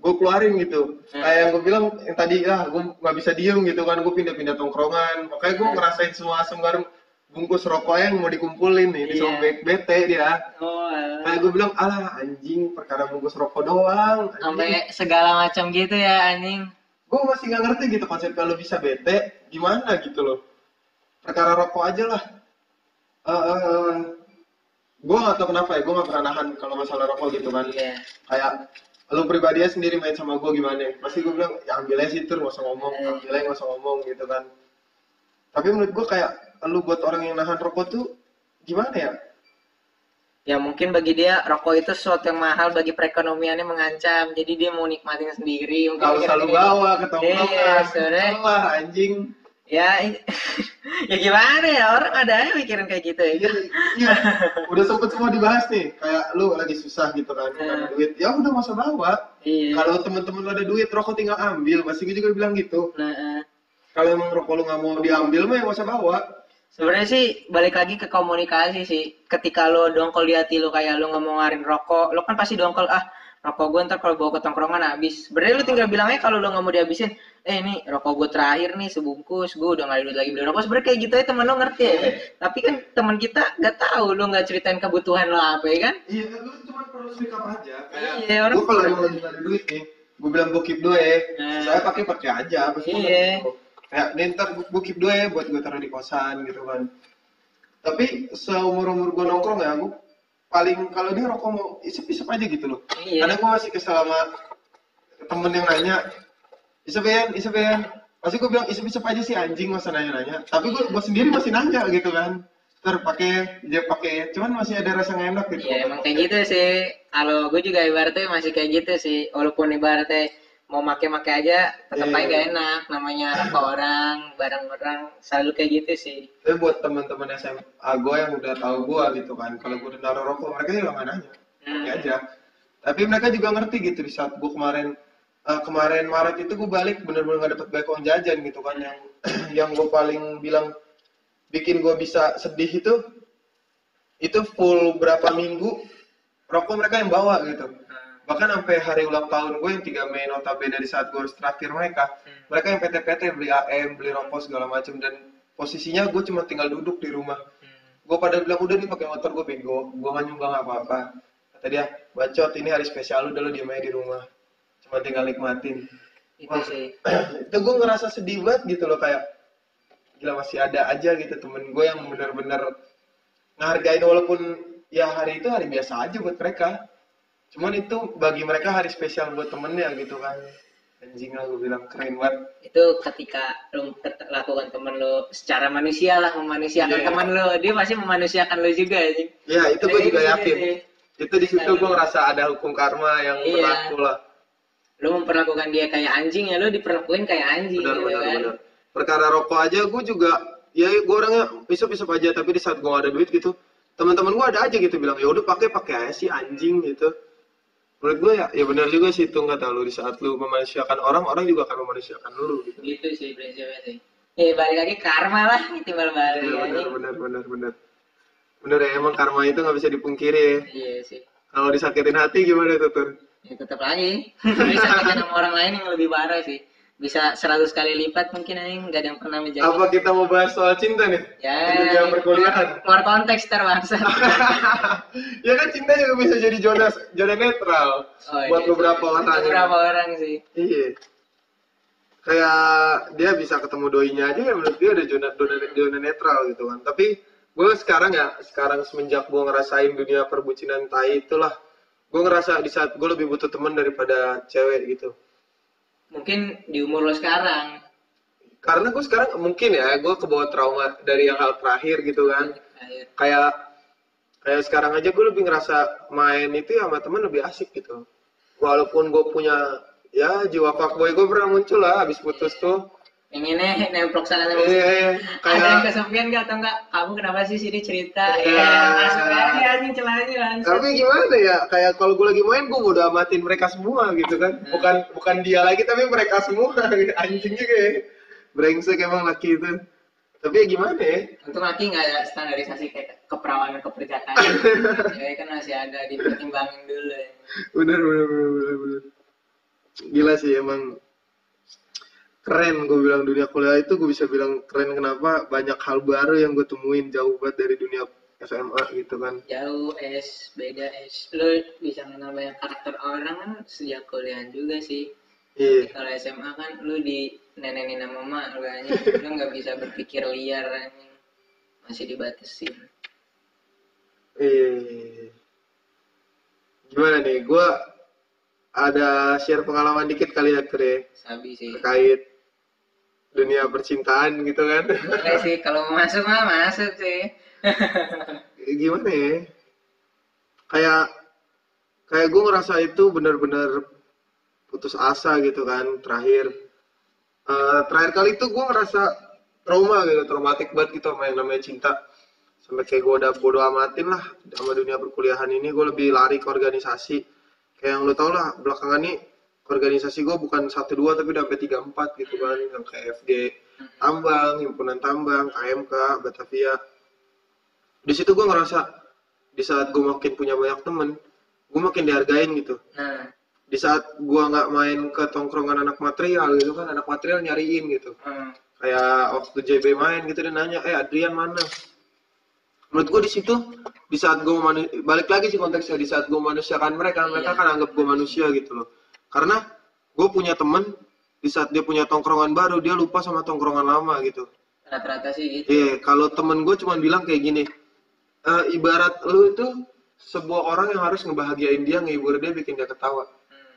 gue keluarin gitu. Hmm. kayak yang gue bilang yang tadi ah gue nggak bisa diem gitu kan. Gue pindah-pindah tongkrongan. Makanya gue Hmm. ngerasain semua garam bungkus rokoknya yang mau dikumpulin nih Iya. disobek bete dia. Oh alah. kayak gue bilang alah anjing perkara bungkus rokok doang anjing. sampai segala macam gitu ya anjing. Gue masih nggak ngerti gitu konsep kalau bisa bete gimana? gitu loh. Perkara rokok aja lah. Eh gue nggak tahu kenapa ya gue nggak pernah nahan kalau masalah rokok gitu kan. Iya. Kayak lu pribadi sendiri main sama gue gimana? Pasti gue bilang ya ambil aja sih tur nggak usah ngomong Eh. ambil aja nggak usah ngomong gitu kan. Tapi menurut gue kayak lu buat orang yang nahan rokok tuh gimana ya? Ya mungkin bagi dia rokok itu sesuatu yang mahal bagi perekonomiannya mengancam jadi dia mau nikmatin sendiri mungkin Gak usah lu bawa ke tongkrongan. Sebenarnya. lah anjing ya ya gimana ya orang ada aja mikirin kayak gitu ya Iya, iya. Udah sempet semua dibahas nih. Kayak lu lagi susah gitu kan, nggak ada duit. Ya udah masa bawa. iya Kalau temen-temen lu ada duit, rokok tinggal ambil. Pasti gue juga bilang gitu. nah eh. Kalau emang rokok lu nggak mau diambil mah ya usah bawa. sebenarnya sih balik lagi ke komunikasi sih ketika lo dongkol di hati lo kayak lo nggak mau ngarin rokok lo kan pasti dongkol ah rokok gue ntar kalau bawa ke tongkrongan habis sebenarnya lo tinggal bilang aja kalau lo nggak mau dihabisin eh ini rokok gue terakhir nih sebungkus gue udah nggak ada duit lagi beli rokok sebenarnya kayak gitu aja teman lo ngerti ya tapi kan teman kita nggak tahu lo nggak ceritain kebutuhan lo apa ya kan Iya, lu cuma perlu speak up aja. Kayak Iya, orang- gue kalau emang lagi ada duit nih, gue bilang gue keep dua ya. Nah. Saya pakai pakai aja. Iya. gitu. Kayak nih ntar gue keep dua ya buat gue taruh di kosan gitu kan. Tapi seumur umur gue nongkrong ya, gue paling kalau dia rokok mau isep-isep aja gitu loh. iya Karena gue masih kesel sama temen yang nanya, isep ya, isep ya. Pasti gue bilang isep-isep aja sih anjing masa nanya-nanya. Tapi gue gue sendiri masih nanya gitu kan. ter pakai dia pakai cuman masih ada rasa nggak enak gitu ya emang kayak gitu sih kalau gue juga ibaratnya masih kayak gitu sih walaupun ibaratnya mau make-make aja tetap Iya. aja gak enak namanya rokok orang barang orang selalu kayak gitu sih tapi buat teman-teman SMA gue yang udah tahu gue gitu kan kalau gue udah naruh rokok mereka juga nggak nanya Hmm. ya aja tapi mereka juga ngerti gitu di saat gue kemarin eh, kemarin Maret itu gue balik bener-bener nggak dapet uang jajan gitu kan yang yang gue paling bilang bikin gue bisa sedih itu itu full berapa minggu rokok mereka yang bawa gitu Hmm. Bahkan sampai hari ulang tahun gue yang 3 Mei notabene di saat gue harus traktir mereka Hmm. mereka yang PT-PT beli AM beli rokok segala macam dan posisinya gue cuma tinggal duduk di rumah Hmm. gue pada bilang udah nih pakai motor gue bego gue nggak nyumbang apa-apa kata dia bacot ini hari spesial lu udah lu diem aja di rumah cuma tinggal nikmatin itu Wah. sih itu gue ngerasa sedih banget gitu loh kayak gila masih ada aja gitu temen gue yang bener-bener ngehargain walaupun ya hari itu hari biasa aja buat mereka cuman itu bagi mereka hari spesial buat temennya gitu kan. Anjing lah gue bilang keren banget. Itu ketika ket- lakukan temen lu secara manusia lah memanusiakan Iya. temen lu. Dia pasti memanusiakan lu juga anjing. Ya itu gue Kayak juga gitu yakin. itu di situ gue ngerasa ada hukum karma yang Iya. berlaku lah. Lu memperlakukan dia kayak anjing ya lu diperlakuin kayak anjing benar gitu benar kan? benar. Perkara rokok aja gue juga ya gue orangnya bisa bisa aja tapi di saat gue gak ada duit gitu teman-teman gue ada aja gitu bilang ya udah pakai pakai aja sih anjing gitu menurut gue ya ya benar juga sih itu nggak tahu lu di saat lu memanusiakan orang orang juga akan memanusiakan lu gitu. Gitu sih prinsipnya sih. Eh balik lagi karma lah timbal balik benar benar benar benar benar. Benar ya emang karma itu nggak bisa dipungkiri ya. iya sih. Kalau disakitin hati gimana tuh Tur? ya tetap lagi bisa sama orang lain yang lebih parah sih bisa 100 kali lipat mungkin anjing. Nggak ada yang pernah menjaga apa kita mau bahas soal cinta nih? Ya Di dunia perkuliahan. Keluar konteks ntar bangsa ya kan cinta juga bisa jadi zona zona netral Oh, buat iya, beberapa iya. orang beberapa orang sih. Iya. Kayak dia bisa ketemu doinya aja ya menurut dia ada zona, zona, zona netral gitu kan. Tapi gue sekarang ya, sekarang semenjak gue ngerasain dunia perbucinan tai itulah, gue ngerasa di saat gue lebih butuh teman daripada cewek gitu. Mungkin di umur lo sekarang Karena gue sekarang mungkin ya, gue kebawa trauma dari yang hal terakhir gitu kan. Akhir. Kayak kayak sekarang aja gue lebih ngerasa main itu ya sama temen lebih asik gitu. Walaupun gue punya ya jiwa fuckboy gue pernah muncul lah habis putus tuh. Pengennya nemplok sana Iya, nemplok iya, ada yang kayak kesepian gak atau enggak kamu kenapa sih sini cerita? Iya. ya masuk aja anjing celahnya langsung tapi gimana ya? Kayak kalau gue lagi main gue udah amatin mereka semua gitu kan. Bukan bukan dia lagi tapi mereka semua. Gitu. anjing juga ya. Brengsek emang laki itu. Tapi ya gimana ya? Untuk laki nggak ada standarisasi kayak keperawanan keperjakaan cewek kan masih ada dipertimbangin dulu ya. bener bener bener bener, bener. gila sih emang keren gue bilang dunia kuliah itu gue bisa bilang keren. Kenapa? Banyak hal baru yang gue temuin jauh banget dari dunia SMA gitu kan. Jauh es beda es lo bisa kenal banyak karakter orang kan sejak kuliah juga sih. Iya. Kalau SMA kan lu di nenenin sama mak lu aja lu nggak bisa berpikir liar anjing. masih dibatasin iya gimana nih? Gue ada share pengalaman dikit kali ya Kre sabi sih. Terkait dunia percintaan gitu kan? Boleh sih kalau mau masuk mah masuk sih. Gimana ya? Kayak kayak gue ngerasa itu benar-benar putus asa gitu kan terakhir. Eh, terakhir kali itu gue ngerasa trauma gitu traumatik banget gitu sama yang namanya cinta. Sampai kayak gue udah bodo amatin lah sama dunia perkuliahan ini gue lebih lari ke organisasi kayak yang lo tau lah belakangan nih organisasi gue bukan satu dua tapi udah sampai tiga empat gitu kan. Yang kayak FG tambang himpunan tambang KMK Batavia. Di situ gue ngerasa di saat gue makin punya banyak temen gue makin dihargain gitu. Nah. Di saat gue nggak main ke tongkrongan anak material gitu kan anak material nyariin gitu. Hmm. kayak waktu JB main gitu dia nanya eh Adrian mana menurut gue di situ di saat gue manu- balik lagi sih konteksnya di saat gue manusiakan mereka mereka Iya. kan anggap gue manusia gitu loh karena gue punya temen di saat dia punya tongkrongan baru dia lupa sama tongkrongan lama gitu rata-rata sih gitu Iya, kalau temen gue cuma bilang kayak gini, "Eh, ibarat lu itu sebuah orang yang harus ngebahagiain dia, ngehibur dia, bikin dia ketawa.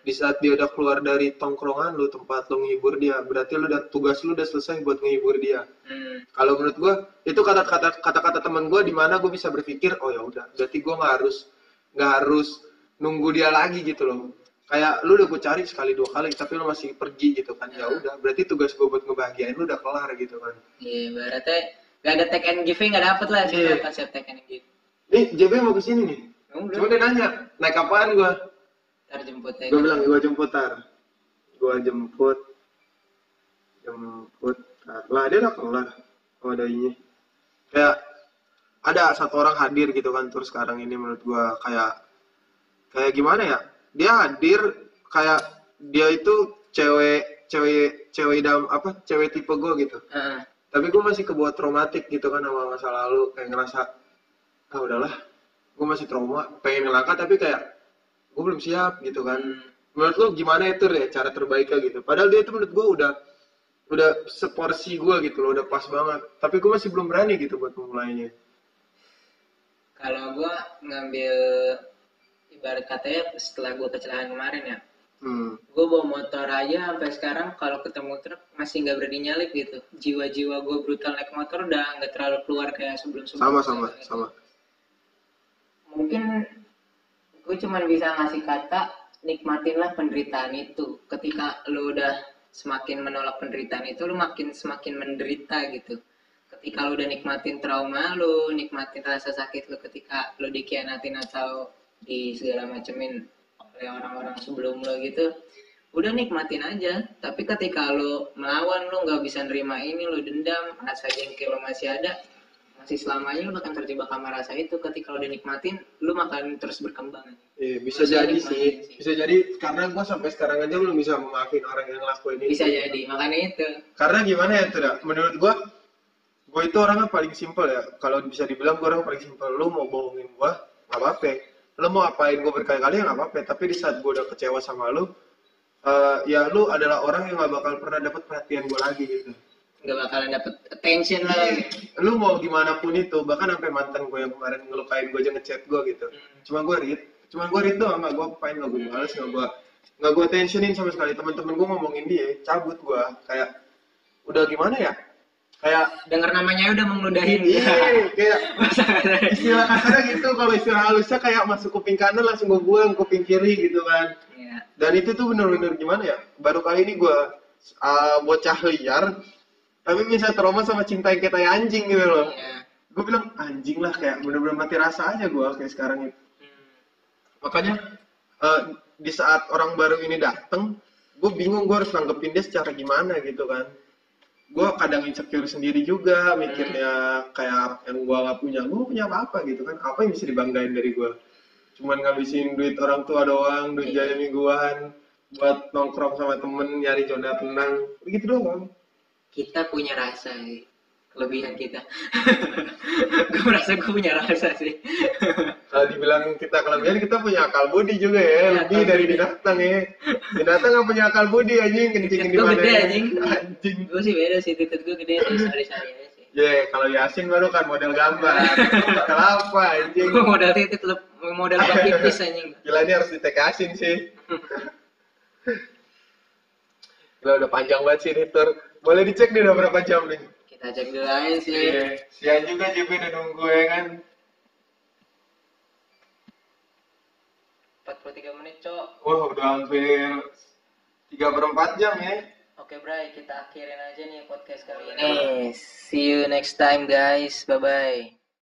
Di saat dia udah keluar dari tongkrongan lu tempat lu ngehibur dia berarti lu udah tugas lu udah selesai buat ngehibur dia Hmm. kalau menurut gua itu kata-kata kata-kata teman gua di mana gua bisa berpikir oh ya udah berarti gua nggak harus nggak harus nunggu dia lagi gitu loh kayak lu udah gue cari sekali dua kali tapi lu masih pergi gitu kan ya udah berarti tugas gua buat ngebahagiain lu udah kelar gitu kan Iya, berarti gak ada take and giving gak dapet lah Iya. yeah. konsep take and give. nih JB mau ke sini nih Udah, cuma dia nanya naik apaan gua ntar jemput gue bilang gue jemput tar gue jemput. Jemput. Tar lah dia udah kelar oh ada ini. Kayak ada satu orang hadir gitu kan terus sekarang ini menurut gue kayak kayak gimana ya? Dia hadir kayak dia itu cewek cewek cewek idam apa cewek tipe gue gitu. Heeh. tapi gue masih kebuat traumatik gitu kan sama masa lalu kayak ngerasa ah udahlah. Gue masih trauma pengen ngelangkah tapi kayak gue belum siap gitu kan. Menurut lo gimana itu ya cara terbaiknya gitu? Padahal dia itu menurut gue udah udah seporsi gue gitu loh udah pas banget. Tapi gue masih belum berani gitu buat memulainya. Kalau gua ngambil ibarat katanya setelah gua kecelakaan kemarin ya, hmm. gue bawa motor aja sampai sekarang kalau ketemu truk masih nggak berani nyalip gitu. Jiwa-jiwa gue brutal naik motor udah nggak terlalu keluar kayak sebelum-sebelum sama sama sama. Mungkin gue cuman bisa ngasih kata nikmatinlah penderitaan itu. Ketika lu udah semakin menolak penderitaan itu lu makin semakin menderita gitu. Ketika lu udah nikmatin trauma lu nikmatin rasa sakit lu ketika lu dikhianatin atau di segala macemin oleh orang-orang sebelum lo gitu udah nikmatin aja. Tapi ketika lu melawan lu nggak bisa nerima ini lu dendam rasa jengkel lu masih ada masih selamanya lu akan terjebak sama rasa itu. Ketika lu udah nikmatin lu akan terus berkembang. Iya, bisa Masih jadi sih. sih. bisa jadi karena gue sampai sekarang aja belum bisa memaafin orang yang ngelakuin ini bisa jadi makanya itu. Karena gimana ya tuh dah? menurut gua gua itu orangnya paling simpel ya. Kalau bisa dibilang gua orang paling simpel. Lu mau bohongin gua nggak apa-apa. Lu mau apain gua berkali-kali ya nggak apa-apa. Tapi di saat gua udah kecewa sama lu eh, ya lu adalah orang yang nggak bakal pernah dapat perhatian gua lagi gitu nggak bakalan dapet attention lah. Lu mau gimana pun itu bahkan sampai mantan gue yang kemarin ngelukain gue aja ngechat gue gitu. Cuma gue read cuma gue read doang nggak gue apain nggak gue balas nggak gue nggak gue tensionin sama sekali. Teman-teman gue ngomongin dia cabut gue kayak udah gimana ya? Kayak denger namanya udah mengeludahin iya kayak istilah kasarnya gitu. Kalau istilah halusnya kayak masuk kuping kanan langsung gue buang kuping kiri gitu kan. Iya. dan itu tuh bener-bener gimana ya? Baru kali ini gue uh, bocah liar tapi bisa trauma sama cinta yang kayak anjing gitu loh. Iya. gue bilang anjing lah kayak bener-bener mati rasa aja gue kayak sekarang itu Hmm. makanya eh, di saat orang baru ini dateng gue bingung gue harus nanggepin dia secara gimana gitu kan. Gue kadang insecure sendiri juga mikirnya kayak yang gue nggak punya gue punya apa apa gitu kan. Apa yang bisa dibanggain dari gue cuman ngabisin duit orang tua doang duit Iya. jajan mingguan buat nongkrong sama temen nyari zona tenang. Begitu doang kita punya rasa sih. Kelebihan kita. Gue merasa gue punya rasa sih. Kalau dibilang kita kelebihan kita punya akal budi juga ya. Iya, lebih dari budi. binatang ya. Binatang nggak punya akal budi anjing. Kencingin di mana gede, ya. anjing. anjing. Gue sih beda sih titik gue gede terus sari aja sih. Ya kalau Yasin baru kan model gambar. Bakal apa anjing. Gue modal titik lu modal bak pipis anjing. Gila ini harus ditekasin sih. Gila udah panjang banget sih ini tur boleh dicek nih udah berapa jam nih? Kita cek dulu aja sih. Iya, siang juga JB udah nunggu ya kan? 43 menit cok. Wah udah hampir 3 per 4 jam ya. Oke Bray, kita akhirin aja nih podcast kali ini. See you next time guys. Bye bye.